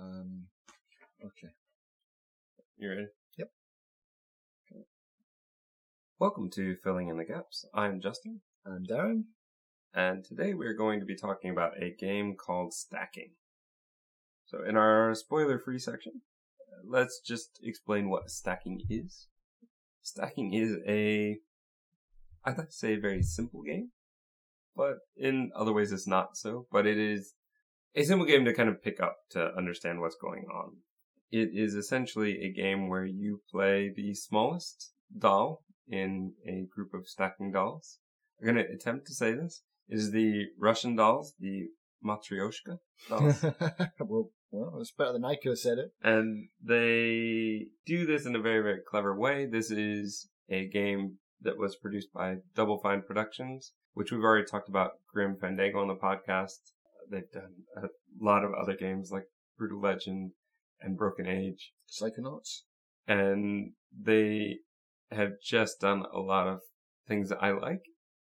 Um, okay. You ready? Yep. Okay. Welcome to Filling in the Gaps. I'm Justin, I'm Darren. and today we're going to be talking about a game called Stacking. So, in our spoiler free section, let's just explain what stacking is. Stacking is a, I'd like to say, a very simple game, but in other ways it's not so. But it is a simple game to kind of pick up to understand what's going on. It is essentially a game where you play the smallest doll in a group of stacking dolls. I'm going to attempt to say this. It is the Russian dolls, the Matryoshka dolls. well, well, it's better than I could have said it. and they do this in a very, very clever way. This is a game that was produced by Double Fine Productions, which we've already talked about Grim Fandango on the podcast. They've done a lot of other games like Brutal Legend and Broken Age. Psychonauts. and they have just done a lot of things that I like,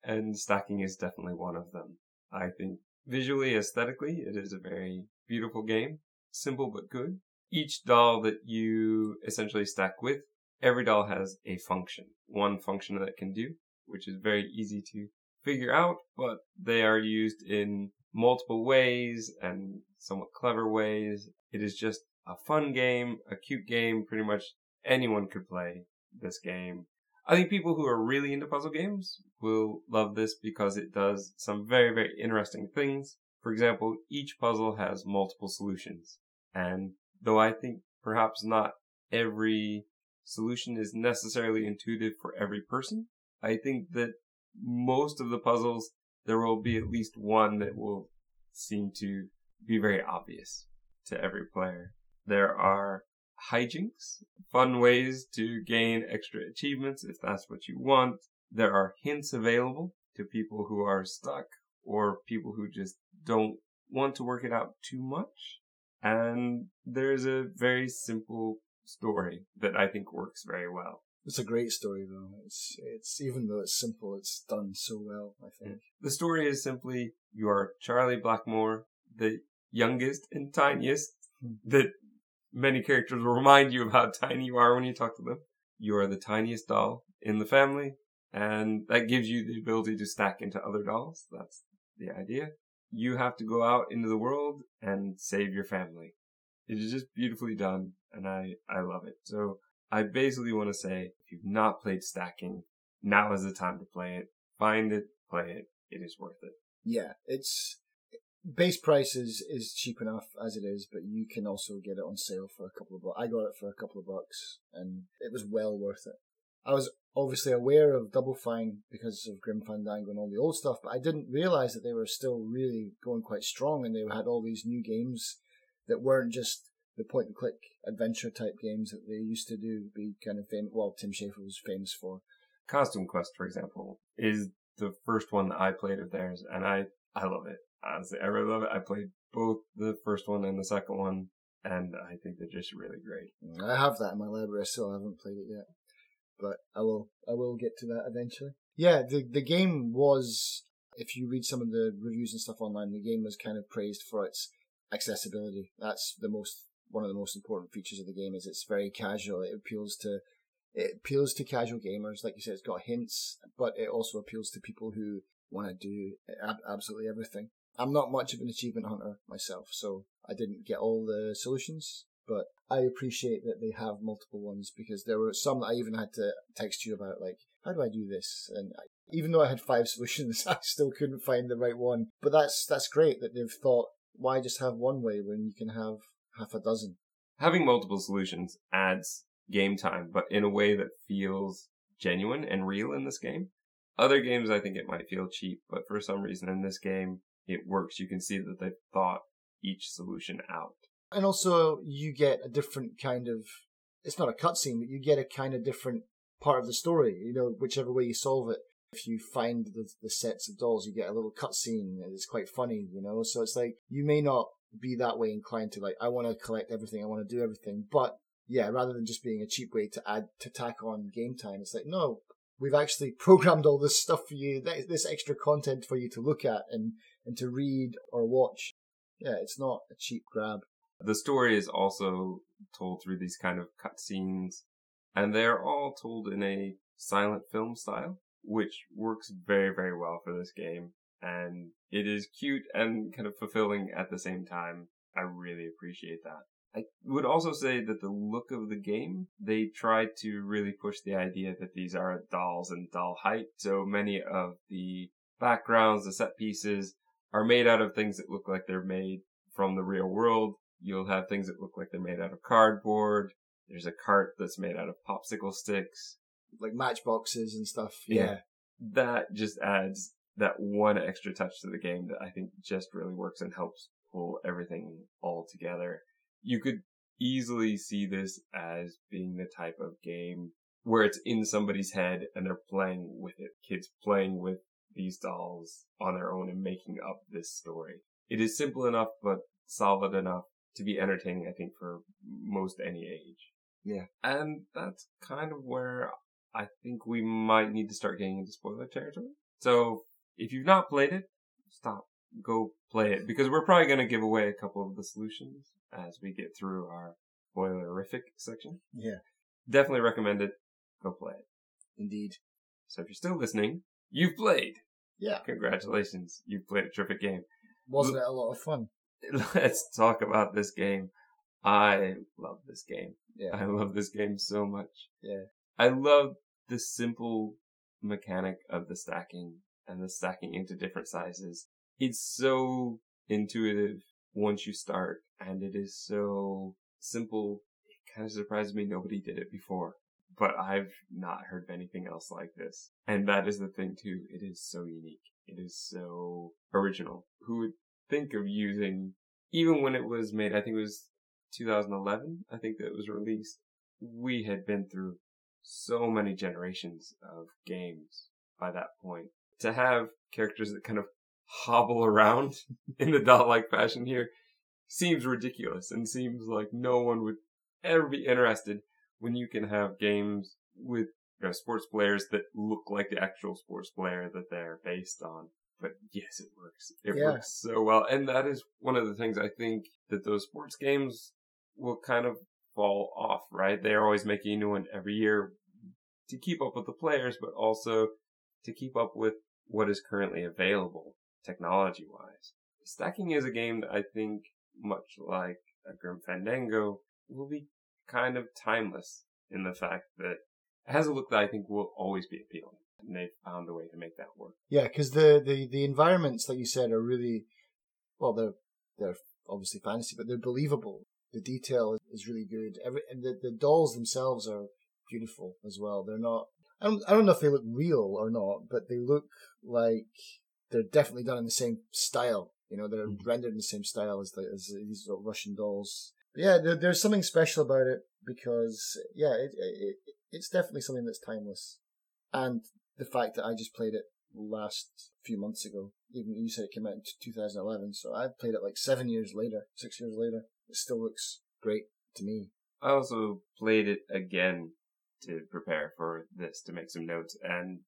and stacking is definitely one of them. I think visually, aesthetically, it is a very beautiful game, simple but good. Each doll that you essentially stack with, every doll has a function, one function that it can do, which is very easy to figure out, but they are used in multiple ways and somewhat clever ways. It is just a fun game, a cute game, pretty much anyone could play this game. I think people who are really into puzzle games will love this because it does some very, very interesting things. For example, each puzzle has multiple solutions. And though I think perhaps not every solution is necessarily intuitive for every person, I think that most of the puzzles, there will be at least one that will seem to be very obvious to every player. There are hijinks, fun ways to gain extra achievements if that's what you want. There are hints available to people who are stuck or people who just don't want to work it out too much. And there's a very simple story that I think works very well. It's a great story though. It's it's even though it's simple, it's done so well. I think. The story is simply you are Charlie Blackmore, the youngest and tiniest hmm. that many characters will remind you of how tiny you are when you talk to them. You are the tiniest doll in the family, and that gives you the ability to stack into other dolls. That's the idea. You have to go out into the world and save your family. It is just beautifully done, and I, I love it. So I basically want to say, if you've not played stacking, now is the time to play it. Find it, play it. It is worth it. Yeah, it's base price is is cheap enough as it is, but you can also get it on sale for a couple of bucks. I got it for a couple of bucks, and it was well worth it. I was obviously aware of Double Fine because of Grim Fandango and all the old stuff, but I didn't realize that they were still really going quite strong, and they had all these new games that weren't just the point and click adventure type games that they used to do. Be kind of famous. Well, Tim Schafer was famous for. Costume Quest, for example, is the first one that I played of theirs, and I, I love it. Honestly, I really love it. I played both the first one and the second one, and I think they're just really great. I have that in my library. So I still haven't played it yet, but I will. I will get to that eventually. Yeah, the the game was. If you read some of the reviews and stuff online, the game was kind of praised for its accessibility. That's the most one of the most important features of the game is it's very casual. It appeals to it appeals to casual gamers. Like you said, it's got hints, but it also appeals to people who want to do ab- absolutely everything. I'm not much of an achievement hunter myself, so I didn't get all the solutions, but I appreciate that they have multiple ones because there were some that I even had to text you about, like, how do I do this? And I, even though I had five solutions, I still couldn't find the right one. But that's that's great that they've thought, why just have one way when you can have half a dozen? Having multiple solutions adds game time, but in a way that feels genuine and real in this game. Other games, I think it might feel cheap, but for some reason in this game, it works. You can see that they've thought each solution out. And also, you get a different kind of. It's not a cutscene, but you get a kind of different part of the story. You know, whichever way you solve it. If you find the, the sets of dolls, you get a little cutscene. It's quite funny, you know. So it's like you may not be that way inclined to like I want to collect everything, I want to do everything, but yeah, rather than just being a cheap way to add to tack on game time, it's like no, we've actually programmed all this stuff for you, this extra content for you to look at and and to read or watch. Yeah, it's not a cheap grab. The story is also told through these kind of cutscenes, and they're all told in a silent film style, which works very, very well for this game. And it is cute and kind of fulfilling at the same time. I really appreciate that. I would also say that the look of the game, they tried to really push the idea that these are dolls and doll height. So many of the backgrounds, the set pieces are made out of things that look like they're made from the real world. You'll have things that look like they're made out of cardboard. There's a cart that's made out of popsicle sticks. Like matchboxes and stuff. Yeah. Yeah. That just adds that one extra touch to the game that I think just really works and helps pull everything all together. You could easily see this as being the type of game where it's in somebody's head and they're playing with it. Kids playing with these dolls on their own and making up this story. It is simple enough, but solid enough to be entertaining, I think, for most any age. Yeah. And that's kind of where I think we might need to start getting into spoiler territory. So if you've not played it, stop. Go play it because we're probably going to give away a couple of the solutions as we get through our spoilerific section. Yeah. Definitely recommend it. Go play it. Indeed. So if you're still listening, you've played. Yeah. Congratulations. You've played a terrific game. Wasn't it a lot of fun? Let's talk about this game. I love this game. Yeah. I love this game so much. Yeah. I love the simple mechanic of the stacking and the stacking into different sizes. It's so intuitive once you start and it is so simple. It kind of surprised me nobody did it before, but I've not heard of anything else like this. And that is the thing too. It is so unique. It is so original. Who would think of using, even when it was made, I think it was 2011, I think that it was released. We had been through so many generations of games by that point. To have characters that kind of hobble around in the doll-like fashion here seems ridiculous and seems like no one would ever be interested when you can have games with you know, sports players that look like the actual sports player that they're based on. But yes, it works. It Yeah. works so well. And that is one of the things I think that those sports games will kind of fall off, right? They're always making a new one every year to keep up with the players, but also to keep up with what is currently available technology wise. Stacking is a game that I think, much like a Grim Fandango, will be kind of timeless in the fact that it has a look that I think will always be appealing. And they've found a way to make that work. Yeah, because the, the, the environments, like you said, are really, well, they're, they're obviously fantasy, but they're believable. The detail is really good. Every, and the, the dolls themselves are beautiful as well. They're not, I don't, I don't know if they look real or not, but they look like they're definitely done in the same style. You know, they're Mhm. rendered in the same style as, the, as these sort of Russian dolls. But yeah, there, there's something special about it because, yeah, it, it, it, it's definitely something that's timeless. And the fact that I just played it last few months ago, even you said it came out in 2011, so I've played it like seven years later, six years later. It still looks great to me. I also played it again to prepare for this to make some notes and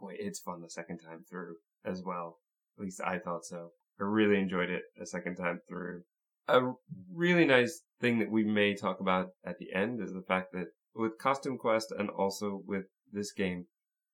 boy, it's fun the second time through as well. At least I thought so. I really enjoyed it a second time through. A really nice thing that we may talk about at the end is the fact that with Costume Quest and also with this game,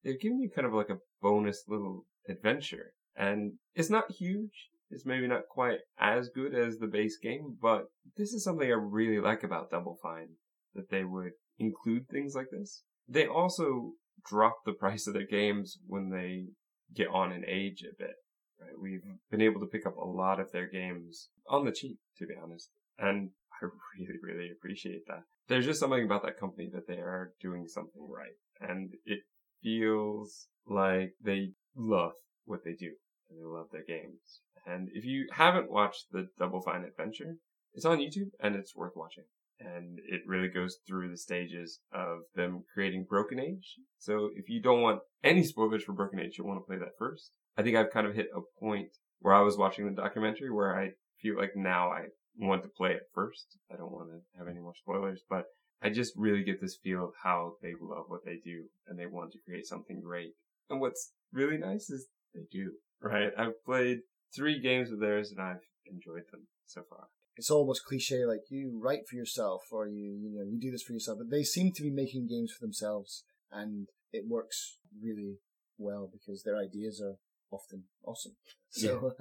they've given you kind of like a bonus little adventure. And it's not huge. It's maybe not quite as good as the base game, but this is something I really like about Double Fine, that they would include things like this. They also drop the price of their games when they get on in age a bit. Right? We've been able to pick up a lot of their games on the cheap, to be honest. And I really, really appreciate that. There's just something about that company that they are doing something right. And it feels like they love what they do. And they love their games. And if you haven't watched the Double Fine Adventure, it's on YouTube and it's worth watching. And it really goes through the stages of them creating Broken Age. So if you don't want any spoilers for Broken Age, you'll want to play that first. I think I've kind of hit a point where I was watching the documentary where I feel like now I want to play it first. I don't want to have any more spoilers, but I just really get this feel of how they love what they do and they want to create something great. And what's really nice is they do, right? I've played three games of theirs and I've enjoyed them so far. It's almost cliche, like you write for yourself or you you know you do this for yourself. But they seem to be making games for themselves, and it works really well because their ideas are often awesome. So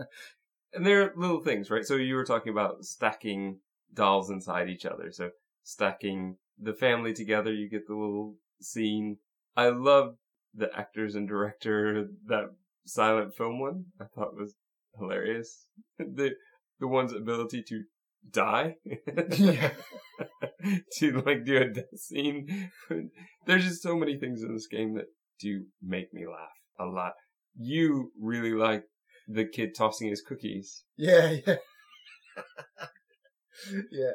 And there are little things, right? So you were talking about stacking dolls inside each other. So stacking the family together, you get the little scene. I love the actors and director that silent film one. I thought was hilarious. the the one's ability to die. Yeah. to like do a death scene. There's just so many things in this game that do make me laugh a lot. You really like the kid tossing his cookies yeah, yeah, yeah.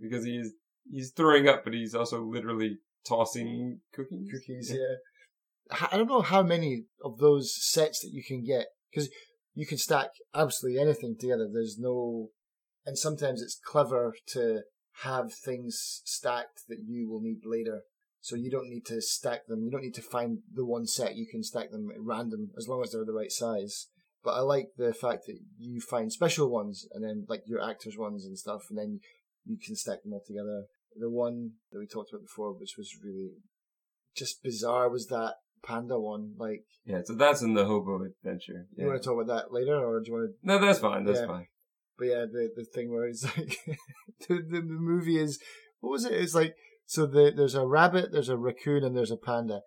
because he's he's throwing up, but he's also literally tossing cookies. cookies. Yeah, I don't know how many of those sets that you can get because you can stack absolutely anything together. There's no, and sometimes it's clever to have things stacked that you will need later. So you don't need to stack them. You don't need to find the one set. You can stack them at random as long as they're the right size. But I like the fact that you find special ones and then like your actors ones and stuff, and then you can stack them all together. The one that we talked about before, which was really just bizarre, was that panda one. Like, Yeah, so that's in the hobo adventure. you want to talk about that later, or do you want to? No, that's fine. That's Yeah. fine. But yeah, the the thing where it's like the, the movie is what was it? It's like so the there's a rabbit, there's a raccoon, and there's a panda.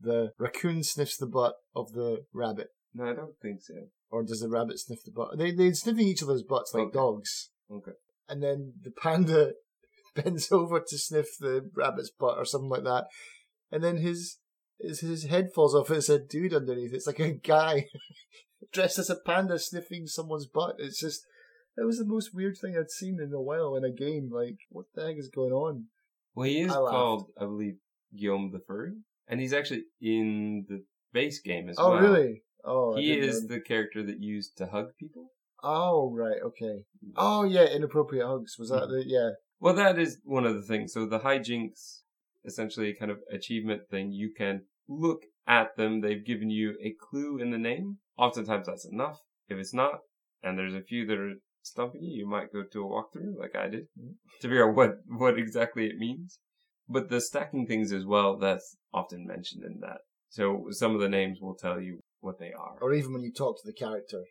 The raccoon sniffs the butt of the rabbit, No, I don't think so. or does the rabbit sniff the butt? They they sniffing each other's butts like Okay. dogs. Okay. and then the panda bends over to sniff the rabbit's butt or something like that, and then his his his head falls off. It's a dude underneath. It's like a guy dressed as a panda sniffing someone's butt. It's just that was the most weird thing I'd seen in a while in a game. Like, what the heck is going on? Well, he is I called, I believe, Guillaume the Furry, and he's actually in the base game as Oh, well. Oh, really? Oh, He is know. the character that used to hug people. Oh, right. Okay. Oh, yeah. Inappropriate hugs. Was that hmm. the yeah? Well, that is one of the things. So the hijinks, essentially a kind of achievement thing. You can look at them. They've given you a clue in the name. Oftentimes that's enough. If it's not, and there's a few that are stumping you, you might go to a walkthrough like I did to figure out what, what exactly it means. But the stacking things as well, that's often mentioned in that. So some of the names will tell you what they are. Or even when you talk to the character.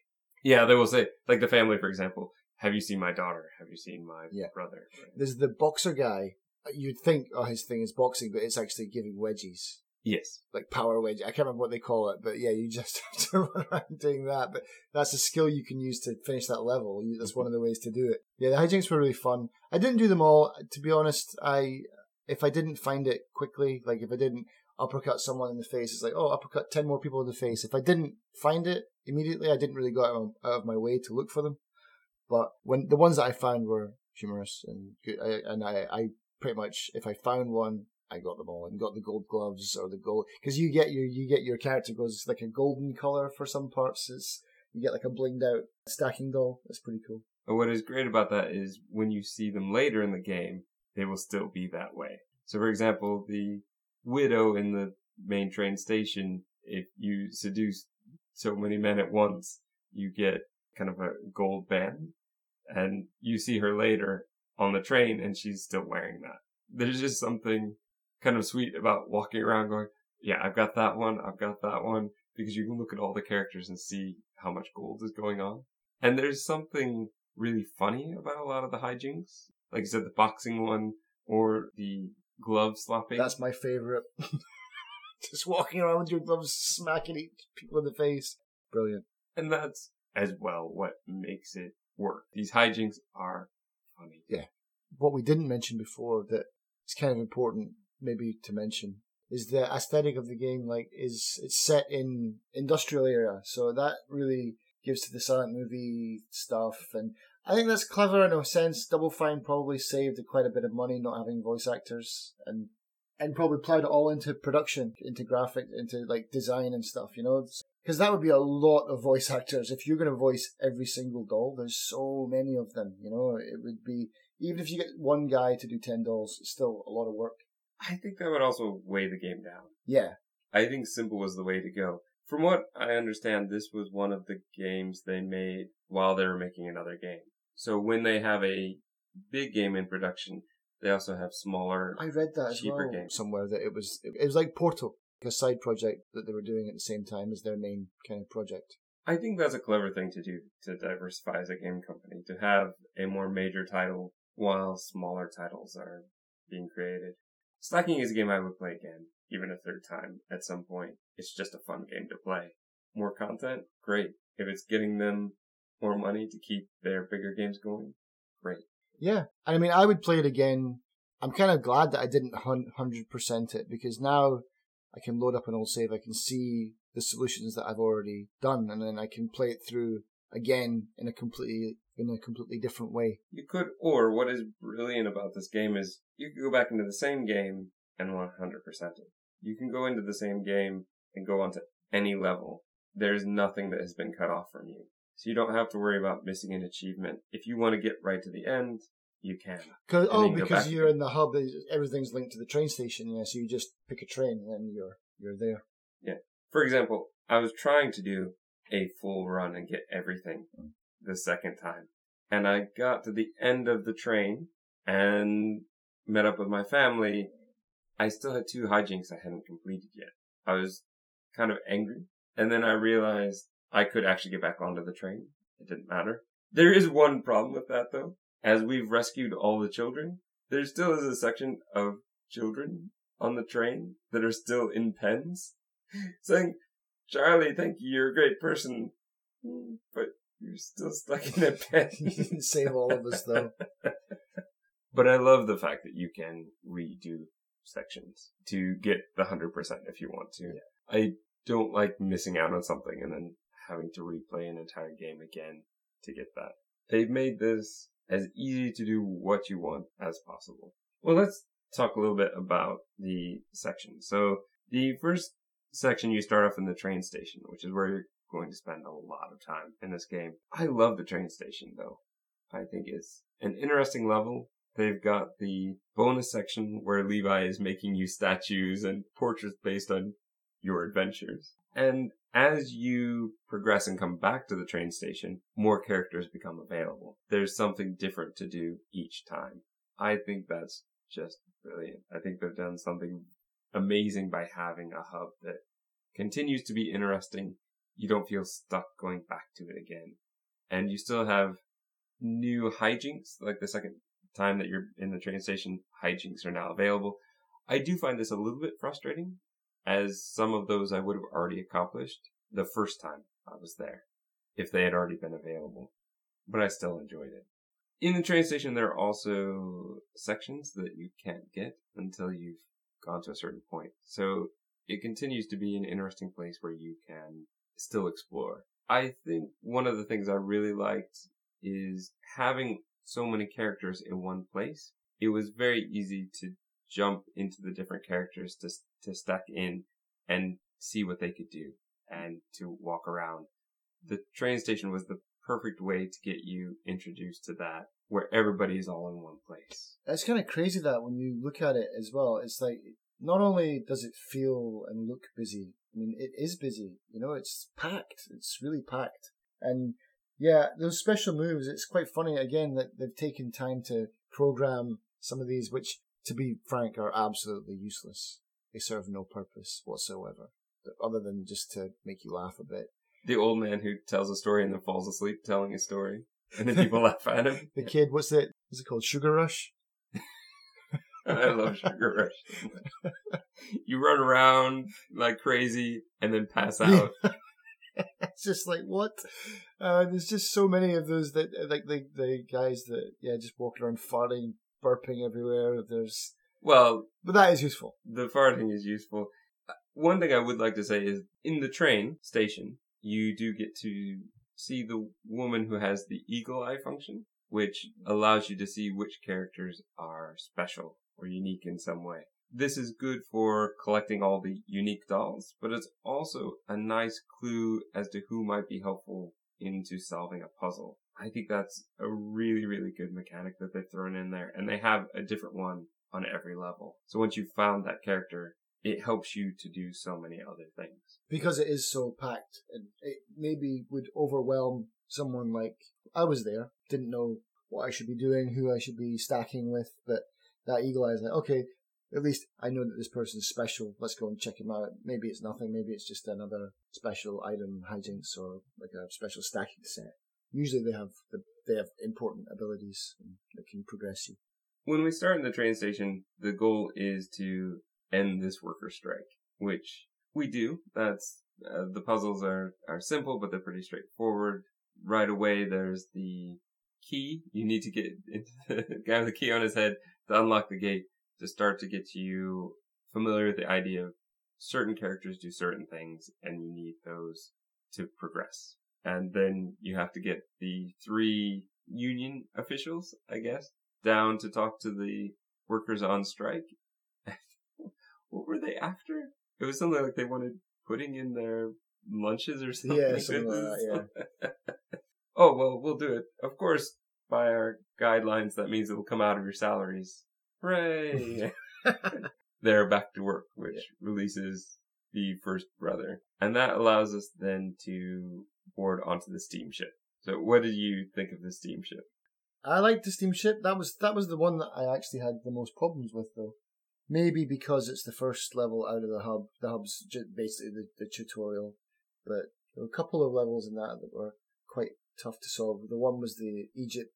Yeah, they will say, like the family, for example, have you seen my daughter? Have you seen my Yeah. brother? There's the boxer guy. You'd think, oh, his thing is boxing, but it's actually giving wedgies. Yes. like power wedge. I can't remember what they call it, but yeah, you just have to run around doing that. But that's a skill you can use to finish that level. That's one of the ways to do it. Yeah, the hijinks were really fun. I didn't do them all. To be honest, I if I didn't find it quickly, like if I didn't uppercut someone in the face, it's like oh, uppercut ten more people in the face. If I didn't find it immediately, I didn't really go out of, out of my way to look for them. But when the ones that I found were humorous and good, I, and I, I pretty much if I found one, I got them all and got the gold gloves or the gold because you get your you get your character goes like a golden color for some parts. It's you get like a blinged out stacking doll. That's pretty cool. But what is great about that is when you see them later in the game, they will still be that way. So for example, the widow in the main train station, if you seduce so many men at once, you get kind of a gold band and you see her later on the train and she's still wearing that. There's just something kind of sweet about walking around going, yeah, I've got that one. I've got that one because you can look at all the characters and see how much gold is going on. And there's something really funny about a lot of the hijinks. Like you said, the boxing one or the glove slapping. That's my favorite. Just walking around with your gloves, smacking each people in the face. Brilliant. and that's as well what makes it work. These hijinks are funny. Yeah. What we didn't mention before that is kind of important, maybe to mention, is the aesthetic of the game. Like, is it's set in industrial era, so that really gives to the silent movie stuff, and I think that's clever in a sense. Double Fine probably saved quite a bit of money not having voice actors, and and probably plowed it all into production, into graphic, into like design and stuff. You know, because that would be a lot of voice actors if you're going to voice every single doll. There's so many of them. You know, it would be even if you get one guy to do ten dolls, it's still a lot of work. I think that would also weigh the game down. Yeah, I think simple was the way to go. From what I understand, this was one of the games they made while they were making another game. So when they have a big game in production, they also have smaller. I read that as Cheaper well games. somewhere that it was it was like Portal, a side project that they were doing at the same time as their main kind of project. I think that's a clever thing to do to diversify as a game company to have a more major title while smaller titles are being created. Stacking is a game I would play again, even a third time at some point. It's just a fun game to play. More content, great. If it's getting them more money to keep their bigger games going, great. Yeah, I mean, I would play it again. I'm kind of glad that I didn't hundred percent it because now I can load up an old save. I can see the solutions that I've already done, and then I can play it through again in a completely in a completely different way. You could, or what is brilliant about this game is you can go back into the same game and 100% it. You can go into the same game and go onto any level. There's nothing that has been cut off from you. So you don't have to worry about missing an achievement. If you want to get right to the end, you can. Cause, oh, because you're in the hub, everything's linked to the train station. Yeah, so you just pick a train and you're you're there. Yeah. For example, I was trying to do a full run and get everything mm. The second time. And I got to the end of the train and met up with my family. I still had two hijinks I hadn't completed yet. I was kind of angry. And then I realized I could actually get back onto the train. It didn't matter. There is one problem with that though. As we've rescued all the children, there still is a section of children on the train that are still in pens saying, Charlie, thank you, you're a great person, hmm, but you're still stuck in a pen. you didn't save all of us though. But I love the fact that you can redo sections to get the 100% if you want to. I don't like missing out on something and then having to replay an entire game again to get that. They've made this as easy to do what you want as possible. Well, let's talk a little bit about the sections. So the first section you start off in the train station, which is where you're going to spend a lot of time in this game. I love the train station though. I think it's an interesting level. They've got the bonus section where Levi is making you statues and portraits based on your adventures. And as you progress and come back to the train station, more characters become available. There's something different to do each time. I think that's just brilliant. I think they've done something amazing by having a hub that continues to be interesting. You don't feel stuck going back to it again. And you still have new hijinks, like the second time that you're in the train station, hijinks are now available. I do find this a little bit frustrating, as some of those I would have already accomplished the first time I was there, if they had already been available. But I still enjoyed it. In the train station, there are also sections that you can't get until you've gone to a certain point. So it continues to be an interesting place where you can still explore. I think one of the things I really liked is having so many characters in one place. It was very easy to jump into the different characters to to stack in and see what they could do and to walk around. The train station was the perfect way to get you introduced to that where everybody is all in one place. It's kind of crazy that when you look at it as well, it's like not only does it feel and look busy, I mean, it is busy. You know, it's packed. It's really packed. And yeah, those special moves, it's quite funny again that they've taken time to program some of these, which, to be frank, are absolutely useless. They serve no purpose whatsoever, other than just to make you laugh a bit. The old man who tells a story and then falls asleep telling a story, and then people laugh at him. The kid, what's it? Is it called? Sugar Rush? I love Sugar Rush. you run around like crazy and then pass out. it's just like what? Uh, there's just so many of those that like the the guys that yeah just walk around farting, burping everywhere. There's Well, but that is useful. the farting is useful. One thing I would like to say is in the train station, you do get to see the woman who has the eagle eye function, which allows you to see which characters are special or unique in some way. This is good for collecting all the unique dolls, but it's also a nice clue as to who might be helpful into solving a puzzle. I think that's a really, really good mechanic that they've thrown in there, and they have a different one on every level. So once you've found that character, it helps you to do so many other things. because it is so packed and it maybe would overwhelm someone like I was there, didn't know what I should be doing, who I should be stacking with, but that eagle eye is like, okay, at least I know that this person is special. Let's go and check him out. Maybe it's nothing. Maybe it's just another special item hijinks or like a special stacking set. Usually they have the, they have important abilities that can progress you. When we start in the train station, the goal is to end this worker strike, which we do. That's uh, the puzzles are are simple, but they're pretty straightforward. Right away, there's the key. You need to get the guy with the key on his head to unlock the gate to start to get to you familiar with the idea of certain characters do certain things and you need those to progress. And then you have to get the three union officials, I guess, down to talk to the workers on strike. what were they after? It was something like they wanted putting in their lunches or something. Yeah, something like that, yeah. oh, well, we'll do it. Of course, by our guidelines, that means it'll come out of your salaries. Hooray! They're back to work, which yeah. releases the first brother. And that allows us then to board onto the steamship. So what did you think of the steamship? I liked the steamship. That was that was the one that I actually had the most problems with though. Maybe because it's the first level out of the hub. The hub's basically the, the tutorial. But there were a couple of levels in that that were quite tough to solve. The one was the Egypt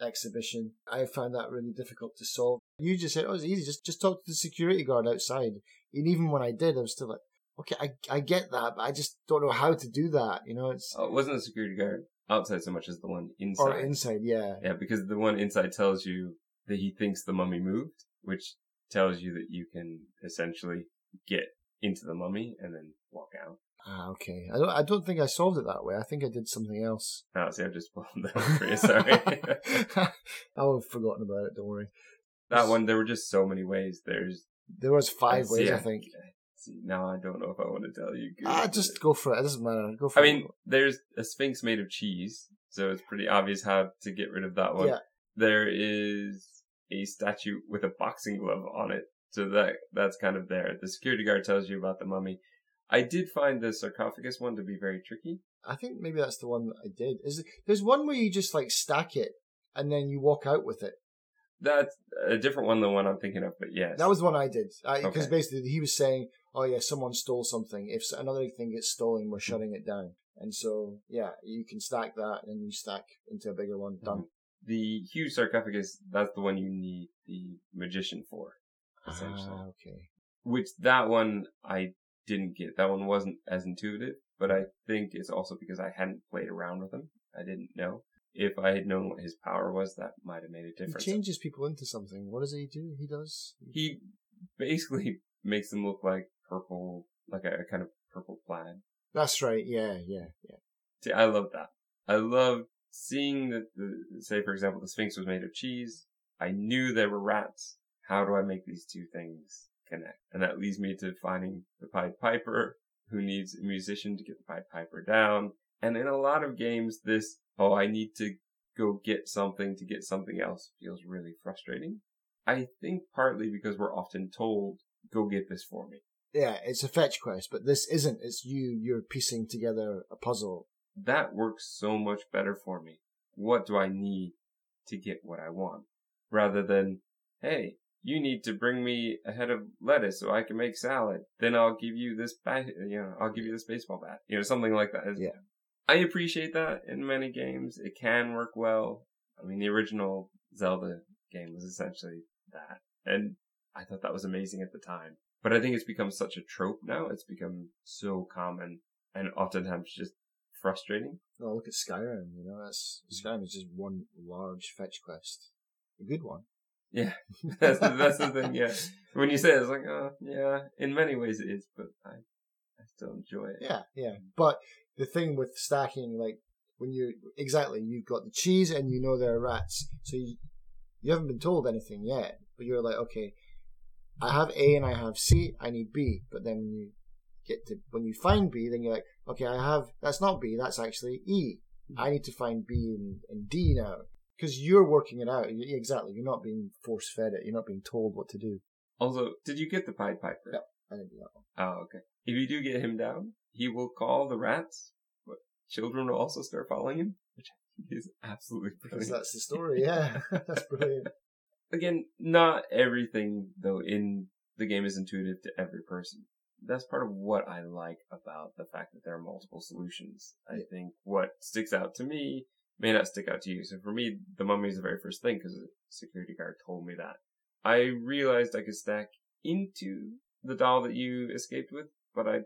exhibition. I found that really difficult to solve. You just said, oh, it was easy. Just, just talk to the security guard outside. And even when I did, I was still like, okay, I, I get that, but I just don't know how to do that. You know, it's. Oh, it wasn't the security guard outside so much as the one inside. Or inside, yeah. Yeah, because the one inside tells you that he thinks the mummy moved, which tells you that you can essentially get into the mummy and then walk out. Ah, okay. I don't. I don't think I solved it that way. I think I did something else. Oh, see, I've just pulled that for you. Sorry. Have forgotten about it. Don't worry. That one, there were just so many ways. There's there was five I ways, I, I think. See, now I don't know if I want to tell you. Ah, just go for it. It doesn't matter. Go for I it. I mean, there's a sphinx made of cheese, so it's pretty obvious how to get rid of that one. Yeah. There is a statue with a boxing glove on it, so that that's kind of there. The security guard tells you about the mummy. I did find the sarcophagus one to be very tricky. I think maybe that's the one that I did. Is there's one where you just like stack it and then you walk out with it. That's a different one than the one I'm thinking of, but yes. That was the one I did. Because okay. basically he was saying, oh yeah, someone stole something. If another thing gets stolen, we're shutting it down. And so, yeah, you can stack that and you stack into a bigger one. Done. Mm-hmm. The huge sarcophagus, that's the one you need the magician for, essentially. Ah, okay. Which that one I didn't get. That one wasn't as intuitive, but I mm-hmm. think it's also because I hadn't played around with him. I didn't know. If I had known what his power was, that might have made a difference. He changes people into something. What does he do? He does. He basically makes them look like purple, like a, a kind of purple plaid. That's right. Yeah, yeah, yeah. See, I love that. I love seeing that the, say, for example, the Sphinx was made of cheese. I knew there were rats. How do I make these two things connect. And that leads me to finding the Pied Piper who needs a musician to get the Pied Piper down. And in a lot of games, this, oh, I need to go get something to get something else feels really frustrating. I think partly because we're often told, go get this for me. Yeah, it's a fetch quest, but this isn't. It's you, you're piecing together a puzzle. That works so much better for me. What do I need to get what I want? Rather than, hey, you need to bring me a head of lettuce so I can make salad. Then I'll give you this, bat, you know, I'll give you this baseball bat. You know, something like that. Yeah. I appreciate that in many games. It can work well. I mean, the original Zelda game was essentially that. And I thought that was amazing at the time. But I think it's become such a trope now. It's become so common and oftentimes just frustrating. Oh, look at Skyrim. You know, that's Skyrim is just one large fetch quest, a good one. Yeah, that's the, that's the thing. Yeah, when you say it, it's like, oh, yeah. In many ways, it is, but I, I still enjoy it. Yeah, yeah. But the thing with stacking, like when you exactly, you've got the cheese and you know there are rats, so you you haven't been told anything yet, but you're like, okay, I have A and I have C, I need B, but then when you get to when you find B, then you're like, okay, I have that's not B, that's actually E. Mm-hmm. I need to find B and, and D now because you're working it out. Exactly, you're not being force fed it. You're not being told what to do. Also, did you get the Pied Piper? No, I didn't do that one. Oh, okay. If you do get him down, he will call the rats, but children will also start following him. He's absolutely Because brilliant. that's the story. Yeah, that's brilliant. Again, not everything though in the game is intuitive to every person. That's part of what I like about the fact that there are multiple solutions. I Yeah. think what sticks out to me may not stick out to you. So for me, the mummy is the very first thing because a security guard told me that. I realized I could stack into the doll that you escaped with, but I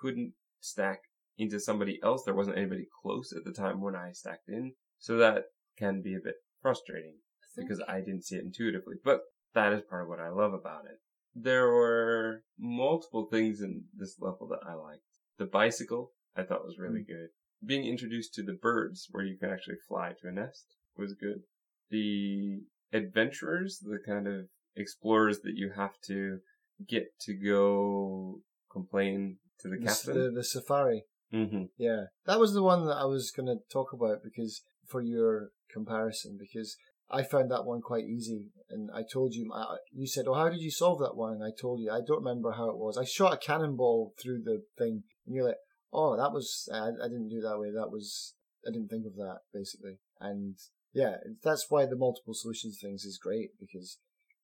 couldn't stack into somebody else. There wasn't anybody close at the time when I stacked in. So that can be a bit frustrating because I didn't see it intuitively. But that is part of what I love about it. There were multiple things in this level that I liked. The bicycle I thought was really mm. good. Being introduced to the birds where you can actually fly to a nest was good. The adventurers, the kind of explorers that you have to get to go complain to the The, captain. the, the safari. hmm Yeah, that was the one that I was going to talk about because for your comparison, because I found that one quite easy, and I told you, I, you said, "Oh, how did you solve that one?" And I told you, I don't remember how it was. I shot a cannonball through the thing, and you're like, "Oh, that was I, I didn't do that way. That was I didn't think of that basically." And yeah, that's why the multiple solutions things is great because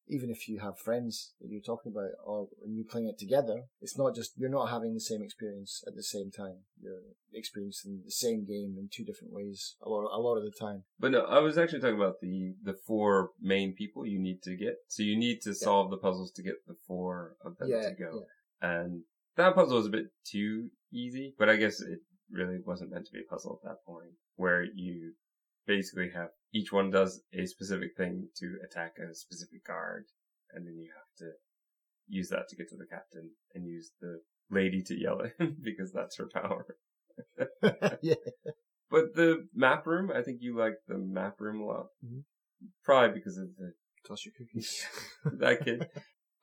even if you have friends that you're talking about or when you're playing it together, it's not just you're not having the same experience at the same time. You're experiencing the same game in two different ways a lot a lot of the time. But no, I was actually talking about the the four main people you need to get. So you need to solve the puzzles to get the four of them Yeah, to go. And that puzzle was a bit too easy, but I guess it really wasn't meant to be a puzzle at that point, where you basically have each one does a specific thing to attack a specific guard, and then you have to use that to get to the captain and use the lady to yell at him because that's her power. yeah, But the map room, I think you like the map room a lot. Mhm. Probably because of the toss your cookies. that kid.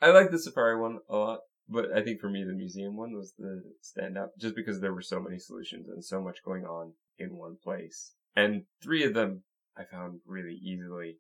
I like the safari one a lot, but I think for me the museum one was the standout, just because there were so many solutions and so much going on in one place. And three of them I found really easily,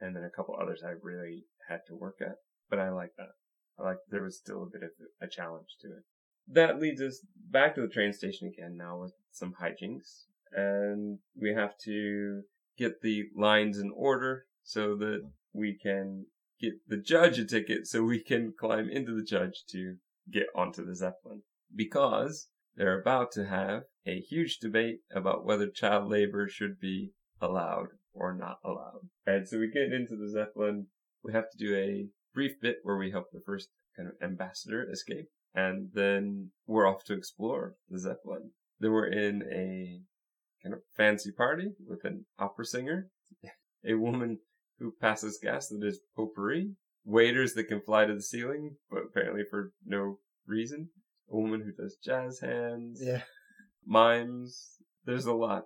and then a couple others I really had to work at. But I like that. I like there was still a bit of a challenge to it. That leads us back to the train station again now with some hijinks, and we have to get the lines in order so that we can get the judge a ticket so we can climb into the judge to get onto the Zeppelin. Because they're about to have a huge debate about whether child labor should be allowed or not allowed. And so we get into the Zeppelin. We have to do a brief bit where we help the first kind of ambassador escape. And then we're off to explore the Zeppelin. Then we're in a kind of fancy party with an opera singer, a woman who passes gas that is potpourri, waiters that can fly to the ceiling, but apparently for no reason, a woman who does jazz hands, yeah, mimes. There's a lot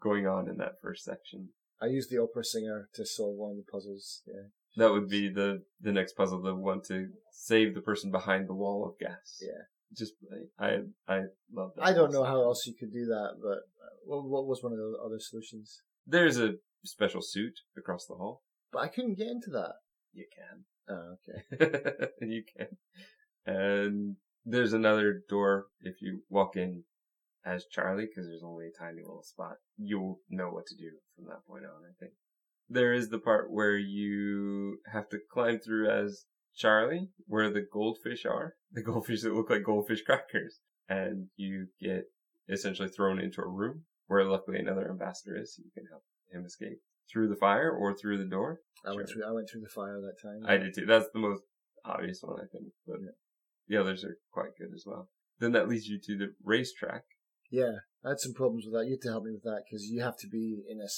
going on in that first section. I used the opera singer to solve one of the puzzles. Yeah, That would be the the next puzzle, the one to save the person behind the wall of gas. yeah. Just I I love that. I don't know how else you could do that, but uh, what, what was one of the other solutions? There's a special suit across the hall. But I couldn't get into that. You can. Oh, okay. you can. And there's another door if you walk in as Charlie, because there's only a tiny little spot. You'll know what to do from that point on, I think. There is the part where you have to climb through as Charlie, where the goldfish are. The goldfish that look like goldfish crackers. And you get essentially thrown into a room where luckily another ambassador is, so you can help him escape through the fire or through the door. I went Sure. through. I went through the fire that time. I did too. That's the most obvious one, I think. But the others are quite good as well. Then that leads you to the racetrack. Yeah, I had some problems with that. You had to help me with that because you have to be in a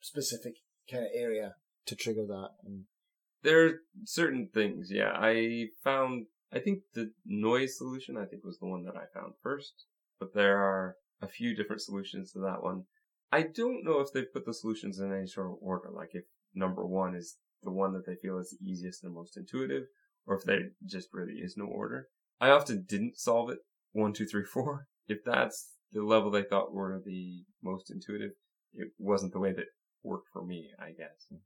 specific kind of area to trigger that. And There are certain things, yeah. I found, I think the noise solution, I think was the one that I found first. But there are a few different solutions to that one. I don't know if they put the solutions in any sort of order, like if number one is the one that they feel is the easiest and most intuitive, or if there just really is no order. I often didn't solve it one, two, three, four. If that's the level they thought were the most intuitive, it wasn't the way that worked for me, I guess. Hmm.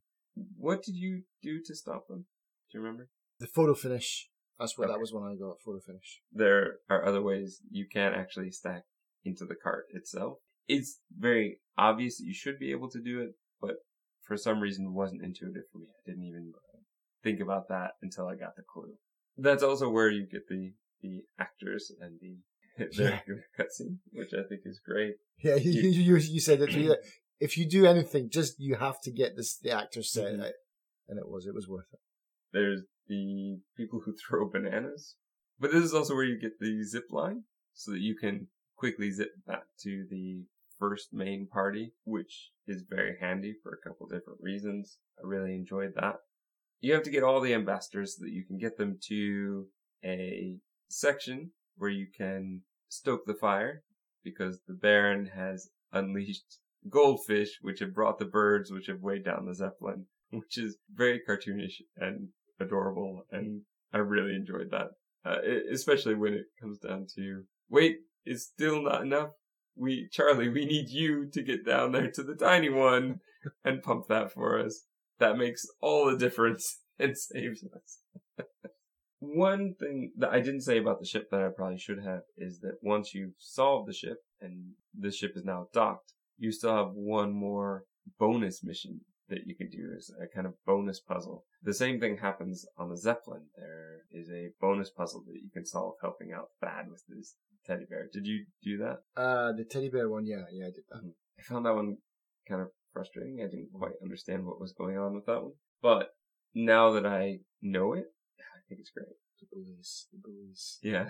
What did you do to stop them? Do you remember? the photo finish. That's what Okay. that was when I got photo finish. There are other ways you can actually stack into the cart itself. It's very obvious that you should be able to do it, but for some reason it wasn't intuitive for me. I didn't even think about that until I got the clue. That's also where you get the the actors and the their cutscene, which I think is great. Yeah, you you, you, you said it. too. if you do anything, just you have to get this the actors set Mhm. and it was it was worth it. There's the people who throw bananas, but this is also where you get the zip line, so that you can quickly zip back to the first main party, which is very handy for a couple different reasons. I really enjoyed that. You have to get all the ambassadors so that you can get them to a section where you can stoke the fire because the Baron has unleashed goldfish, which have brought the birds, which have weighed down the Zeppelin, which is very cartoonish and adorable. And I really enjoyed that, uh, especially when it comes down to, wait, it's still not enough. We, Charlie, we need you to get down there to the tiny one and pump that for us. That makes all the difference and saves us. One thing that I didn't say about the ship that I probably should have is that once you've solved the ship and the ship is now docked, you still have one more bonus mission that you can do as a kind of bonus puzzle. The same thing happens on the Zeppelin. There is a bonus puzzle that you can solve helping out Thad with his teddy bear. Did you do that? Uh the teddy bear one, yeah, yeah, I did that. I found that one kind of frustrating. I didn't quite understand what was going on with that one. But now that I know it, I think it's great. The bullies, the bullies. Yeah.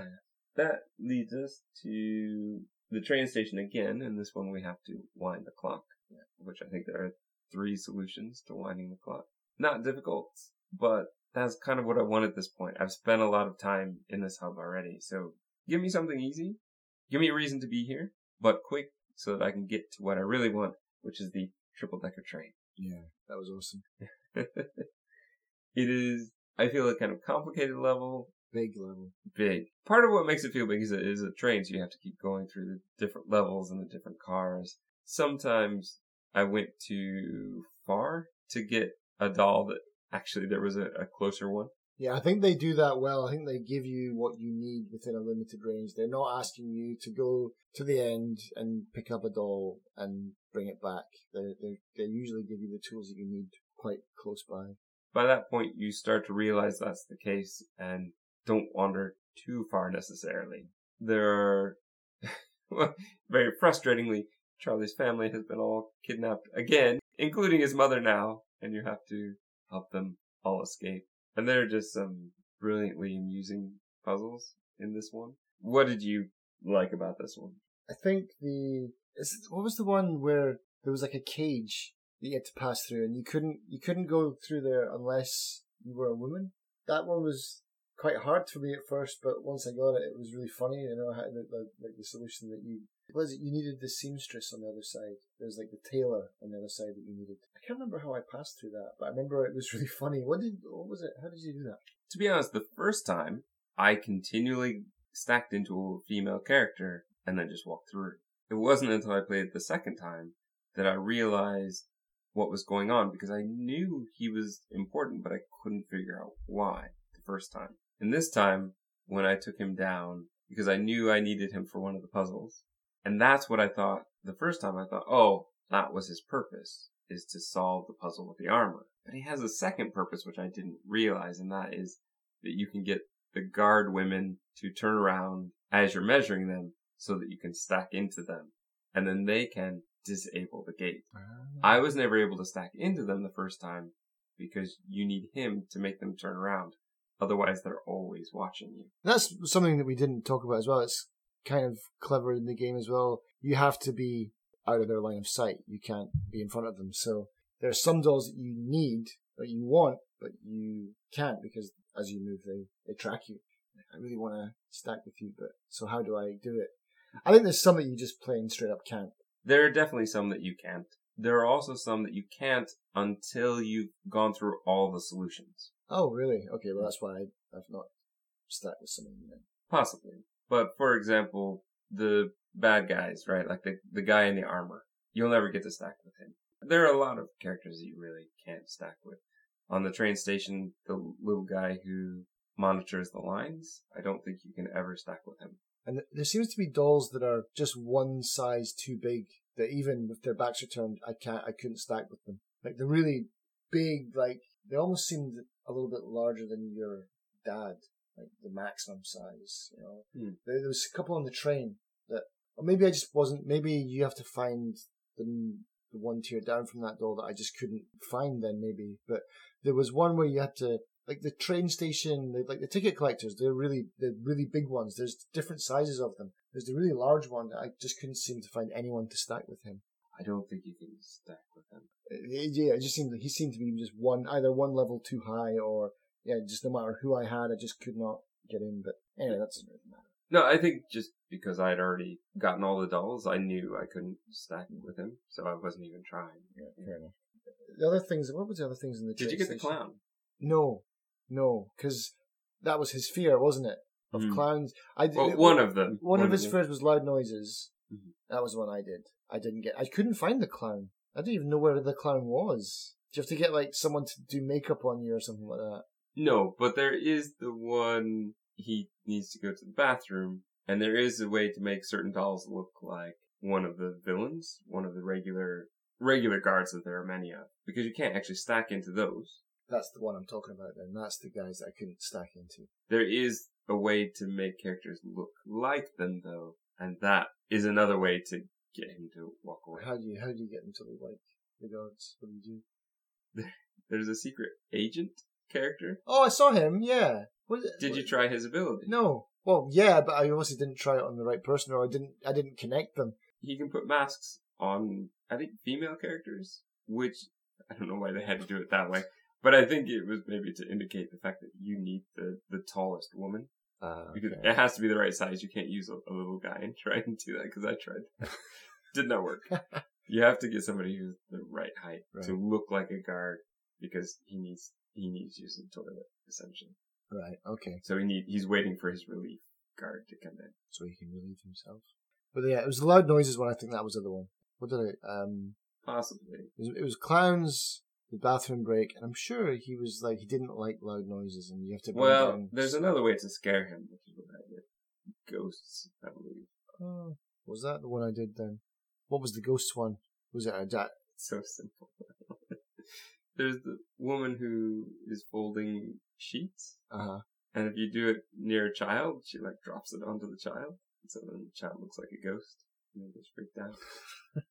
That leads us to the train station again, and this one we have to wind the clock, which I think there are three solutions to winding the clock. Not difficult, but that's kind of what I want at this point. I've spent a lot of time in this hub already, so give me something easy. Give me a reason to be here, but quick, so that I can get to what I really want, which is the triple decker train. Yeah, that was awesome. it is, I feel, a kind of complicated level, Big level. big. Part of what makes it feel big is it is a train, so you have to keep going through the different levels and the different cars. Sometimes I went too far to get a doll that actually there was a, a closer one. Yeah, I think they do that well. I think they give you what you need within a limited range. They're not asking you to go to the end and pick up a doll and bring it back. They they, they usually give you the tools that you need quite close by. By that point, you start to realize that's the case and don't wander too far necessarily. There are, very frustratingly, Charlie's family has been all kidnapped again, including his mother now, and you have to help them all escape. And there are just some brilliantly amusing puzzles in this one. What did you like about this one? I think the is, what was the one where there was like a cage that you had to pass through, and you couldn't you couldn't go through there unless you were a woman. That one was quite hard for me at first, but once I got it, it was really funny. You know, the, the, like the solution that you was it you needed the seamstress on the other side. There was like the tailor on the other side that you needed. I can't remember how I passed through that, but I remember it was really funny. What did what was it? How did you do that? To be honest, the first time I continually stacked into a female character and then just walked through. It wasn't until I played the second time that I realized what was going on because I knew he was important, but I couldn't figure out why the first time. And this time, when I took him down, because I knew I needed him for one of the puzzles, and that's what I thought the first time. I thought, oh, that was his purpose, is to solve the puzzle with the armor. But he has a second purpose, which I didn't realize, and that is that you can get the guard women to turn around as you're measuring them so that you can stack into them. And then they can disable the gate. Ah. I was never able to stack into them the first time because you need him to make them turn around. Otherwise, they're always watching you. That's something that we didn't talk about as well. It's kind of clever in the game as well. You have to be out of their line of sight. You can't be in front of them. So there are some dolls that you need, that you want, but you can't because as you move, they, they track you. I really want to stack with you, but so how do I do it? I think there's some that you just plain straight up can't. There are definitely some that you can't. There are also some that you can't until you've gone through all the solutions. Oh, really? Okay, well that's why I, I've not stacked with some of them then. Possibly. But for example, the bad guys, right? Like the, the guy in the armor. You'll never get to stack with him. There are a lot of characters that you really can't stack with. On the train station, the little guy who monitors the lines, I don't think you can ever stack with him. And there seems to be dolls that are just one size too big that even with their backs returned, I can't, I couldn't stack with them. Like the really big, like they almost seemed a little bit larger than your dad, like the maximum size. You know, Hmm. there, there was a couple on the train that, or maybe I just wasn't. Maybe you have to find the the one tier down from that doll that I just couldn't find. Then maybe, but there was one where you had to. Like the train station, the, like the ticket collectors, they're really, the really big ones. There's different sizes of them. There's the really large one that I just couldn't seem to find anyone to stack with him. I don't think you can stack with him. It- yeah, it just seemed he seemed to be just one either one level too high or yeah, just no matter who I had, I just could not get in. But anyway, that doesn't really matter. No, I think just because I'd already gotten all the dolls, I knew I couldn't stack with him, so I wasn't even trying. Yeah, fair enough. The other things, what was the other things in the? Did you train get the clown? No, no, because that was his fear, wasn't it? Of Mhm. clowns. I did, Well, one of them. one of his them. fears was loud noises. Mhm. That was one I did. I didn't get. I couldn't find the clown. I didn't even know where the clown was. Do you have to get like someone to do makeup on you or something like that? No, but there is the one he needs to go to the bathroom, and there is a way to make certain dolls look like one of the villains, one of the regular regular guards that there are many of, because you can't actually stack into those. That's the one I'm talking about. Then that's the guys that I couldn't stack into. There is a way to make characters look like them, though, and that is another way to get him to walk away. How do you how do you get them to look like the guards? What do you do? There's a secret agent character. Oh, I saw him. Yeah. What, Did you try his ability? No. Well, yeah, but I obviously didn't try it on the right person, or I didn't. I didn't connect them. he can put masks on I think female characters, which I don't know why they had to do it that way, but I think it was maybe to indicate the fact that you need the the tallest woman Uh, because it has to be the right size. You can't use a, a little guy and try and do that because I tried, did not work. You have to get somebody who's the right height to look like a guard because he needs he needs to use the toilet essentially. right. Okay. So he need he's waiting for his relief guard to come in. So he can relieve himself. But yeah, it was the loud noises one. I think that was the other one. What did I? Um, Possibly. it was, it was clowns, the bathroom break, and I'm sure he was like he didn't like loud noises, and you have to. Well, down- there's another way to scare him, which is what I did. Ghosts, I believe. Oh, was that the one I did then? What was the ghost one? Was it a da- so simple. There's the woman who is folding sheets, Uh huh. and if you do it near a child, she like drops it onto the child, so then the child looks like a ghost, and they just freaked out.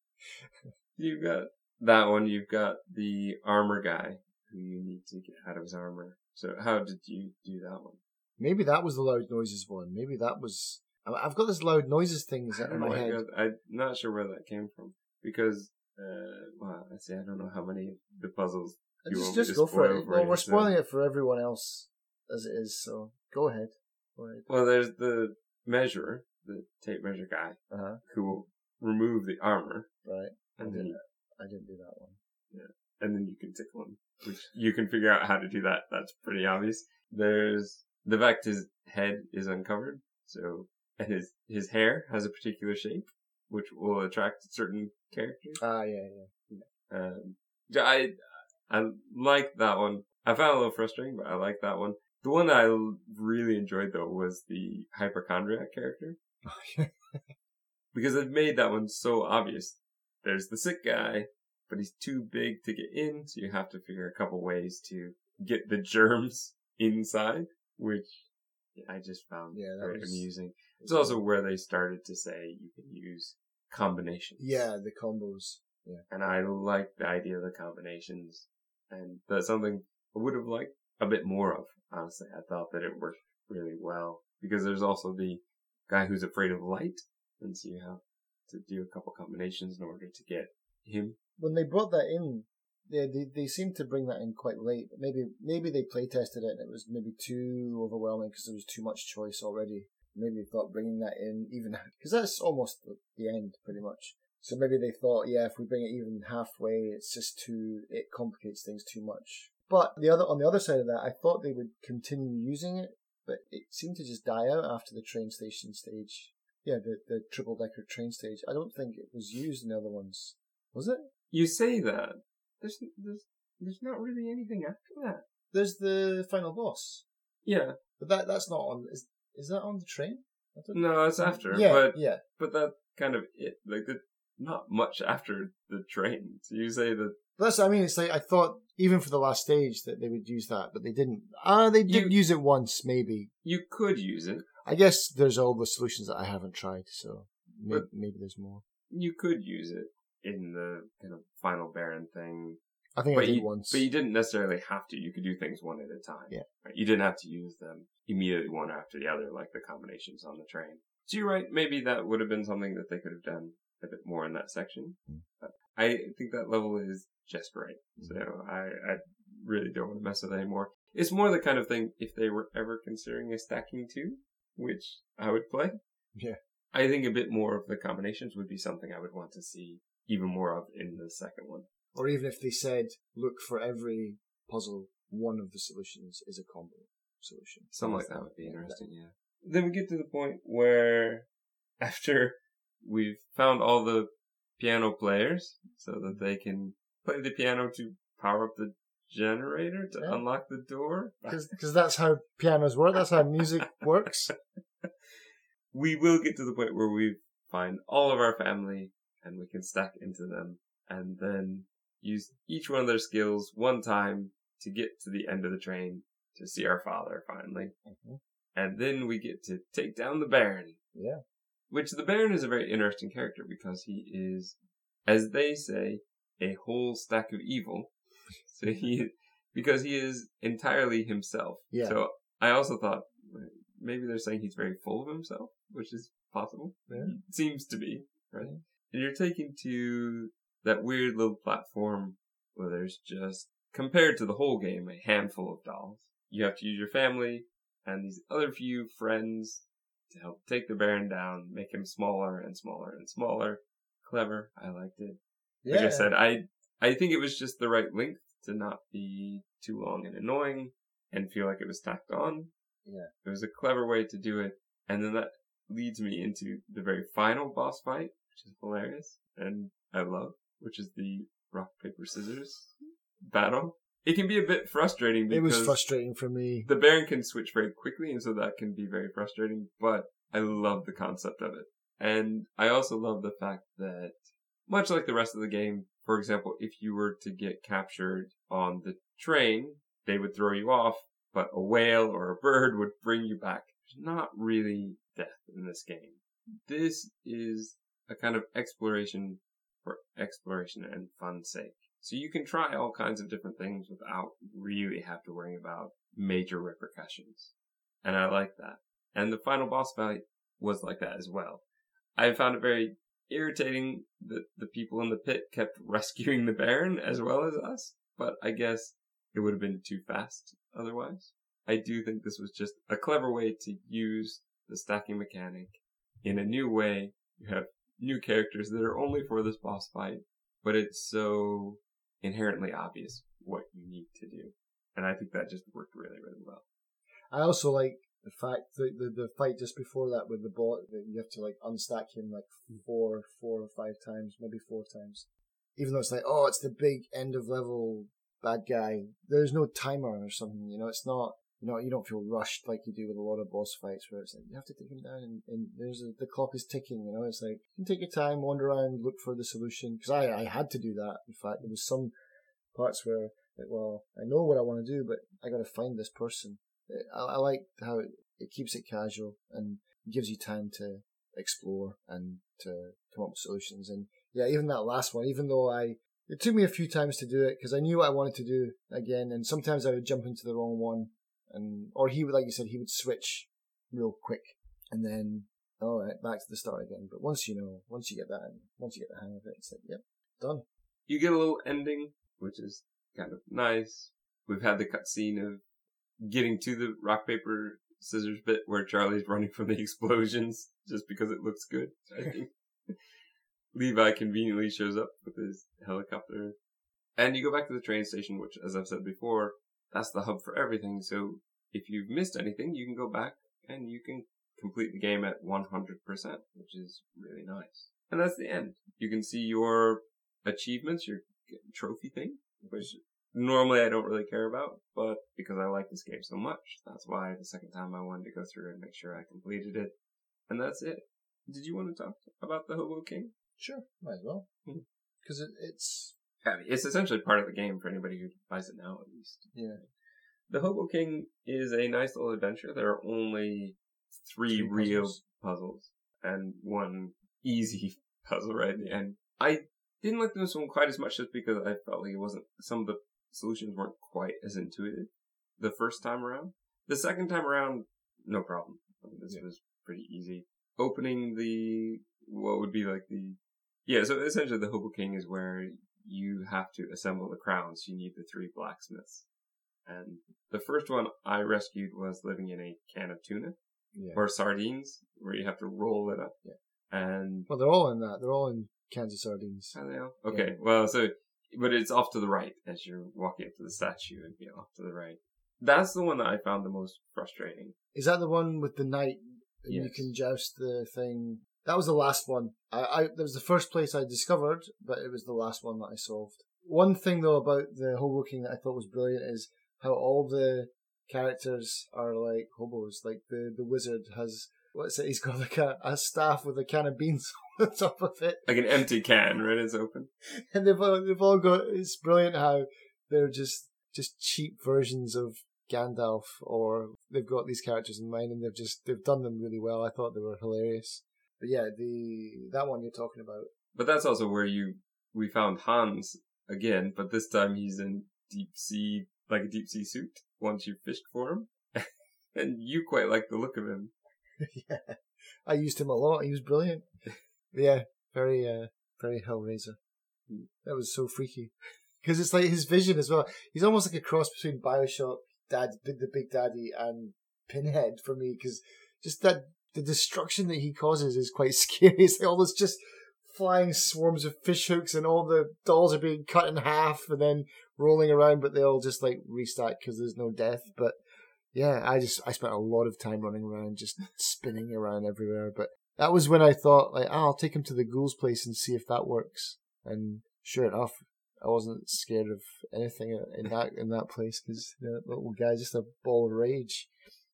you've got that one. You've got the armor guy who you need to get out of his armor. So how did you do that one? Maybe that was the loud noises one. Maybe that was. I've got this loud noises thing in my head. I'm not sure where that came from because, uh, well, I say I don't know how many of the puzzles you Just, just go for it. Well, we're so- spoiling it for everyone else as it is, so go ahead. Go ahead. Well, there's the measurer, the tape measure guy, Uh huh. who will remove the armor, Right. and I then did I didn't do that one. Yeah. And then you can tickle him, which you can figure out how to do that. That's pretty obvious. There's the fact his head is uncovered, so and his his hair has a particular shape, which will attract certain characters. Ah, yeah, yeah. Um, yeah, I I like that one. I found it a little frustrating, but I like that one. The one that I really enjoyed though was the hypochondriac character because it made that one so obvious. There's the sick guy, but he's too big to get in, so you have to figure a couple ways to get the germs inside, which I just found Yeah, very was- amusing. It's also where they started to say you can use combinations. yeah, the combos. Yeah. And I like the idea of the combinations. And that's something I would have liked a bit more of, honestly. I thought that it worked really well. Because there's also the guy who's afraid of light. And so you have to do a couple combinations in order to get him. When they brought that in, yeah, they they seemed to bring that in quite late. Maybe maybe they play tested it and it was maybe too overwhelming because there was too much choice already. Maybe they thought bringing that in even because that's almost the, the end pretty much. So maybe they thought, yeah, if we bring it even halfway, it's just too it complicates things too much. But the other on the other side of that, I thought they would continue using it, but it seemed to just die out after the train station stage. Yeah, the the triple decker train stage. I don't think it was used in the other ones. Was it? You say that. There's, there's, there's not really anything after that. There's the final boss, Yeah. but that that's not on. Is is that on the train? No, it's after. Yeah, But, yeah. but that kind of it. Like the, not much after the train. So you say that That's, I mean, it's like, I thought, even for the last stage, that they would use that, but they didn't. Ah, they did You- use it once, maybe. you could use it. I guess there's all the solutions that I haven't tried, so maybe, maybe there's more. You could use it in the kind of final Baron thing. I think I But did you, once. but you didn't necessarily have to. You could do things one at a time. Yeah. Right? You didn't have to use them immediately one after the other, like the combinations on the train. So you're right. Maybe that would have been something that they could have done a bit more in that section. Mm. But I think that level is just right. Mm. So I, I really don't want to mess with it anymore. It's more the kind of thing if they were ever considering a stacking two, which I would play. Yeah. I think a bit more of the combinations would be something I would want to see even more of in the second one. or even if they said, look for every puzzle, one of the solutions is a combo solution. Something like that would be interesting, yeah. Then we get to the point where after we've found all the piano players so that they can play the piano to power up the generator to Yeah. unlock the door. Because that's how pianos work, that's how music works. We will get to the point where we find all of our family and we can stack into them and then use each one of their skills one time to get to the end of the train to see our father finally. Mhm. And then we get to take down the Baron. Yeah. Which the Baron is a very interesting character because he is, as they say, a whole stack of evil. So he, because he is entirely himself. Yeah. So I also thought maybe they're saying he's very full of himself, which is possible. Yeah. Seems to be, right? Yeah. And you're taken to that weird little platform where there's just, compared to the whole game, a handful of dolls. You have to use your family and these other few friends to help take the Baron down, make him smaller and smaller and smaller. Clever. I liked it. Like I said, I I think it was just the right length to not be too long and annoying and feel like it was tacked on. Yeah. It was a clever way to do it. And then that leads me into the very final boss fight, which is hilarious and I love, which is the rock, paper, scissors battle. It can be a bit frustrating it was frustrating for me. the Baron can switch very quickly, and so that can be very frustrating, but I love the concept of it. And I also love the fact that, much like the rest of the game, for example, if you were to get captured on the train, they would throw you off, but a whale or a bird would bring you back. There's not really death in this game. This is a kind of exploration for exploration and fun's sake. So you can try all kinds of different things without really have to worry about major repercussions. And I like that. And the final boss fight was like that as well. I found it very irritating that the people in the pit kept rescuing the Baron as well as us, but I guess it would have been too fast otherwise. I do think this was just a clever way to use the stacking mechanic in a new way. You have new characters that are only for this boss fight, but it's so inherently obvious what you need to do. And I think that just worked really, really well. I also like the fact that the, the fight just before that with the bot that you have to like unstack him like four, four or five times, maybe four times. Even though it's like, oh, it's the big end of level bad guy. There's no timer or something, you know. It's not, you know, you don't feel rushed like you do with a lot of boss fights where it's like you have to take him down and, and there's a, the clock is ticking. You know, it's like you can take your time, wander around, look for the solution. Because I I had to do that. In fact, there was some parts where like, well, I know what I want to do, but I got to find this person. Eh, I, I like how it, it keeps it casual and gives you time to explore and to come up with solutions. And yeah, even that last one, even though I, it took me a few times to do it because I knew what I wanted to do again. And sometimes I would jump into the wrong one and, or he would, like you said, he would switch real quick and then, all right, back to the start again. But once you know, once you get that, once you get the hang of it, it's like, yep, done. You get a little ending, which is kind of nice. We've had the cutscene of getting to the rock, paper, scissors bit where Charlie's running from the explosions just because it looks good. I think. Levi conveniently shows up with his helicopter. And you go back to the train station, which, as I've said before, that's the hub for everything. So if you've missed anything, you can go back and you can complete the game at 100%, which is really nice. And that's the end. You can see your achievements, your trophy thing, which normally I don't really care about, but because I like this game so much, that's why the second time I wanted to go through and make sure I completed it. And that's it. Did you want to talk about the Hobo King? Sure, might as well. Hmm. Because it, it's Yeah, It's essentially part of the game for anybody who buys it now, at least. yeah. The Hobo King is a nice little adventure. There are only three, Three real puzzles. puzzles and one easy puzzle right at the end. I didn't like this one quite as much just because I felt like it wasn't, some of the solutions weren't quite as intuitive the first time around. The second time around, no problem. I mean, this Yeah. was pretty easy. Opening the, what would be like the, yeah, so essentially the Hobo King is where you have to assemble the crowns. You need the three blacksmiths. And the first one I rescued was living in a can of tuna Yeah. or sardines where you have to roll it up. Yeah. And Well, they're all in that. They're all in cans of sardines. Are they all? Okay, well, so, but it's off to the right as you're walking up to the statue and be off to the right. That's the one that I found the most frustrating. Is that the one with the knight? And you can joust the thing. That was the last one. I, I that was the first place I discovered, but it was the last one that I solved. One thing though about the Hobo King that I thought was brilliant is how all the characters are like hobos. Like the the wizard has what's it? He's got like a, a staff with a can of beans on top of it, Like an empty can, right? It's open. and they've all, they've all got. It's brilliant how they're just just cheap versions of Gandalf, or they've got these characters in mind, and they've just they've done them really well. I thought they were hilarious. But yeah, the that one you're talking about. But that's also where you, we found Hans again, but this time he's in deep sea, like a deep sea suit once you fished for him. and you quite like the look of him. yeah, I used him a lot. He was brilliant. yeah, very uh, very Hellraiser. That was so freaky because it's like his vision as well. He's almost like a cross between Bioshock, Dad, the Big Daddy, and Pinhead for me because just that the destruction that he causes is quite scary. It's like all this just flying swarms of fish hooks and all the dolls are being cut in half and then rolling around, but they all just like restart because there's no death. But yeah, I just I spent a lot of time running around, just spinning around everywhere. But that was when I thought like, oh, I'll take him to the ghouls place and see if that works. And sure enough, I wasn't scared of anything in that in that place because the little guy's just a ball of rage.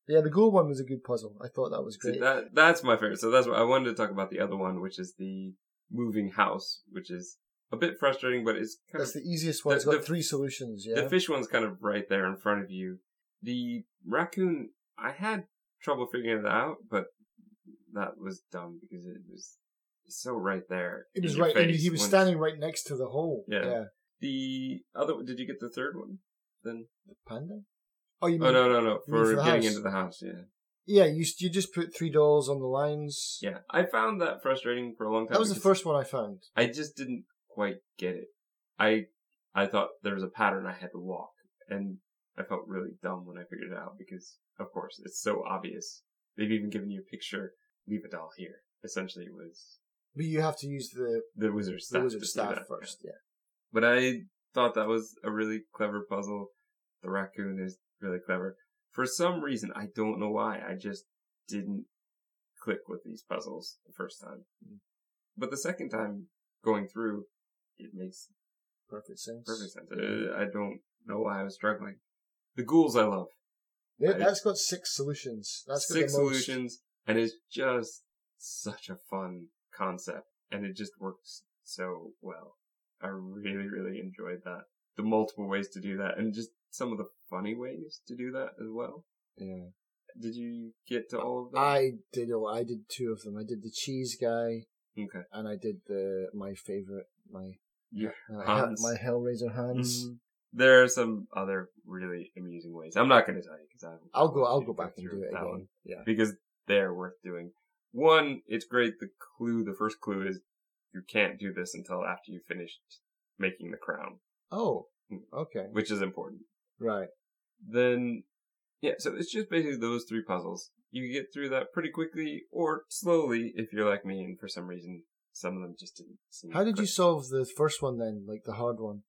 Yeah, the ghoul one was a good puzzle. I thought that was See, great. that, that's my favorite. So that's what I wanted to talk about the other one, which is the moving house, which is a bit frustrating, but it's kind That's of the easiest one. It's the- got the- three solutions. Yeah, The fish one's kind of right there in front of you. The raccoon, I had trouble figuring it out, but that was dumb because it was so right there. it was right. and he was standing right next to the hole. Yeah. yeah. The other, did you get the third one? Then? The panda. Oh, you oh, mean Oh no, no, no! For for getting house? into the house, yeah, Yeah, you you just put three dolls on the lines. yeah. I found that frustrating for a long time. That was the first one I found. I just didn't quite get it. I I thought there was a pattern I had to walk, and I felt really dumb when I figured it out because, of course, it's so obvious. They've even given you a picture. Leave a doll here. Essentially, it was But you have to use the, the wizard the staff. wizard to do staff first. Yeah. But I thought that was a really clever puzzle. The raccoon is really clever. For some reason, I don't know why, I just didn't click with these puzzles the first time. But the second time going through, it makes Perfect sense. perfect sense. Uh, I don't know why I was struggling. The ghouls I love. Yeah, I- that's got six solutions. That's got Six solutions, and it's just such a fun concept, and it just works so well. I really, really enjoyed that. The multiple ways to do that, and just some of the funny ways to do that as well. Yeah. Did you get to all of them? I did. Oh, I did two of them. I did the cheese guy, okay. and I did the my favorite my Yeah. uh, my Hellraiser Hans. Mhm. There are some other really amusing ways. I'm not going to tell you because I. I'll go. I'll go back and do it that again. one. Yeah. because they're worth doing. One, it's great. The clue, the first clue is you can't do this until after you finished making the crown, Oh. Mm. Okay. which is important. Right. Then, yeah, so it's just basically those three puzzles. You get through that pretty quickly or slowly if you're like me and for some reason some of them just didn't seem How did you solve the first one then? Like the hard one,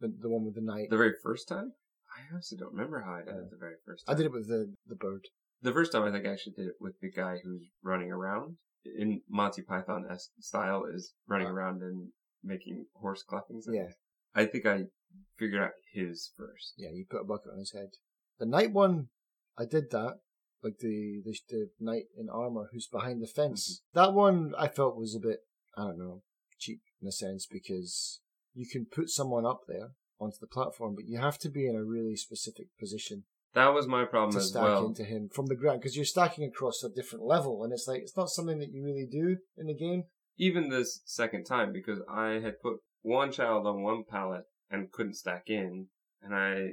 the the one with the knight. The very first time? I honestly don't remember how I did it the very first time. I did it with the the bird. The first time I think I actually did it with the guy who's running around in Monty Python esque style is running around and making horse clappings. Yeah. I think I figured out his first. Yeah, you put a bucket on his head. The knight one, I did that. Like the the, the knight in armor who's behind the fence. Mm-hmm. That one I felt was a bit I don't know cheap in a sense because you can put someone up there onto the platform, but you have to be in a really specific position That was my problem to as stack well. into him from the ground because you're stacking across a different level, and it's like it's not something that you really do in the game. Even this second time, because I had put one child on one pallet and couldn't stack in, and I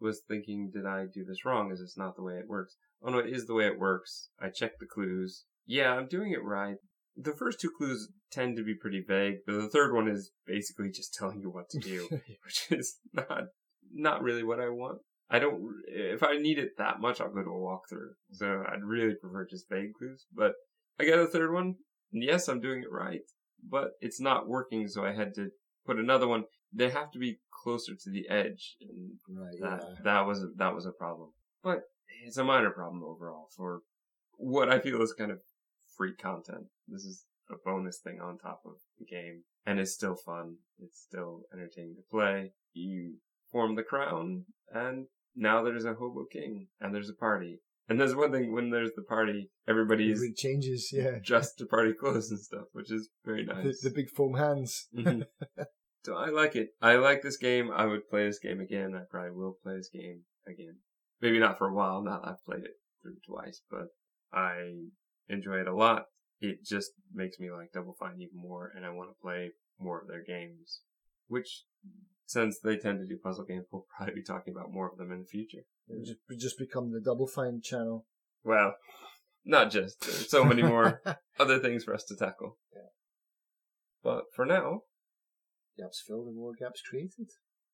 was thinking, did I do this wrong? Is this not the way it works? Oh no, it is the way it works. I checked the clues. Yeah, I'm doing it right. The first two clues tend to be pretty vague, but the third one is basically just telling you what to do, which is not not really what I want. I don't. If I need it that much, I'll go to a walkthrough. So I'd really prefer just vague clues. But I got a third one. Yes, I'm doing it right, but it's not working. So I had to put another one. They have to be closer to the edge, and Right. that yeah. that was that was a problem. But it's a minor problem overall for what I feel is kind of free content. This is a bonus thing on top of the game, and it's still fun. It's still entertaining to play. You form the crown, and now there's a hobo king, and there's a party. And there's one thing when there's the party, everybody is Everything changes. Yeah. dressed to party clothes and stuff, which is very nice. the big foam hands. Mhm. so I like it. I like this game. I would play this game again. I probably will play this game again. Maybe not for a while. Now I've played it through twice, but I enjoy it a lot. It just makes me like Double Fine even more, and I want to play more of their games. Which, since they tend to do puzzle games, we'll probably be talking about more of them in the future. It just, we just become the Double Fine channel. Well, not just. There's so many more other things for us to tackle. Yeah. But for now, gaps filled and more gaps created.